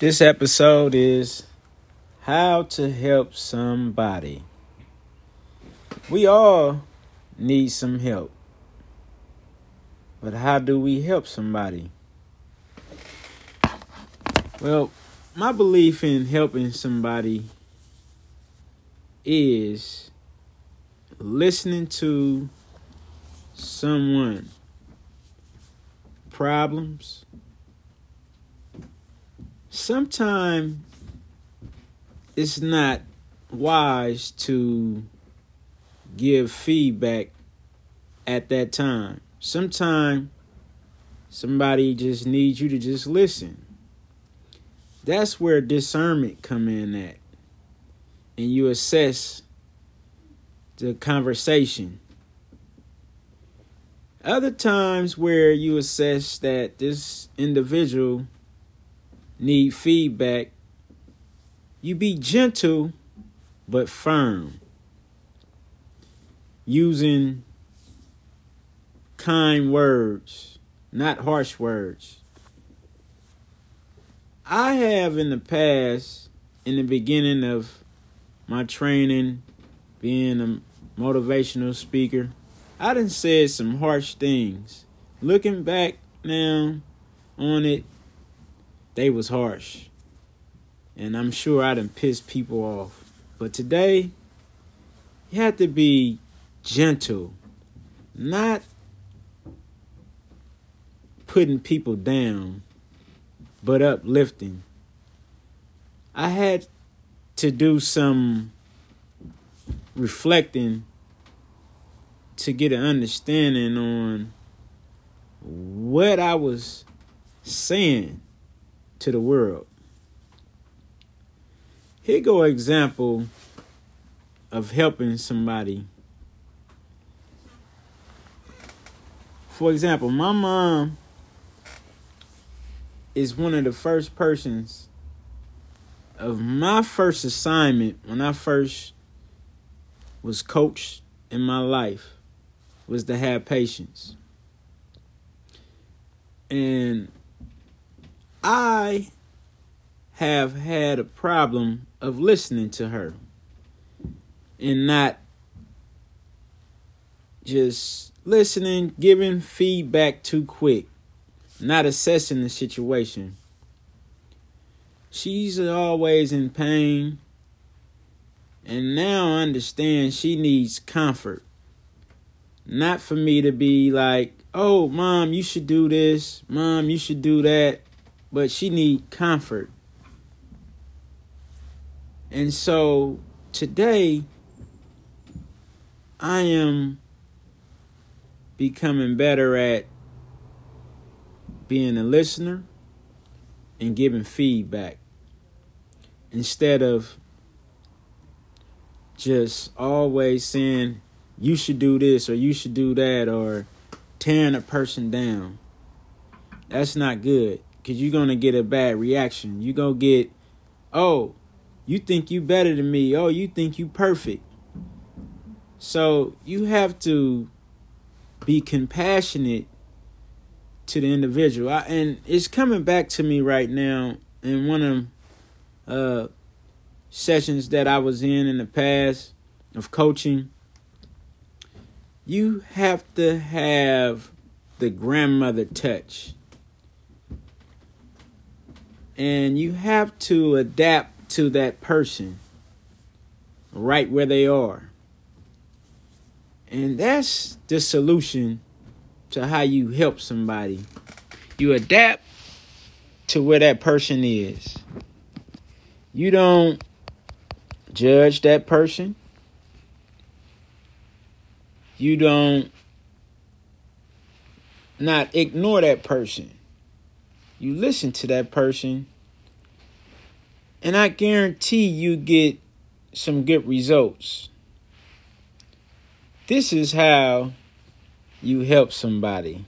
This episode is how to help somebody. We all need some help. But how do we help somebody? Well, my belief in helping somebody is listening to someone problems sometimes it's not wise to give feedback at that time. Sometimes somebody just needs you to just listen. That's where discernment come in at. And you assess the conversation. Other times where you assess that this individual need feedback, you be gentle but firm. Using kind words, not harsh words. I have in the past, in the beginning of my training, being a motivational speaker, I done said some harsh things. Looking back now on it, they was harsh. And I'm sure I done pissed people off. But today, you have to be gentle, not putting people down, but uplifting. I had to do some reflecting to get an understanding on what I was saying to the world. Here go an example of helping somebody. For example, my mom is one of the first persons of my first assignment when I first was coached in my life was to have patience. And I have had a problem of listening to her and not just listening, giving feedback too quick, not assessing the situation. She's always in pain, and now I understand she needs comfort. Not for me to be like, oh, mom, you should do this, mom, you should do that but she need comfort. And so today I am becoming better at being a listener and giving feedback instead of just always saying you should do this or you should do that or tearing a person down. That's not good because you're gonna get a bad reaction. You're gonna get, oh, you think you better than me. Oh, you think you perfect. So you have to be compassionate to the individual. I, and it's coming back to me right now in one of uh, sessions that I was in in the past of coaching. You have to have the grandmother touch and you have to adapt to that person right where they are. And that's the solution to how you help somebody. You adapt to where that person is. You don't judge that person. You don't not ignore that person you listen to that person, and I guarantee you get some good results. This is how you help somebody.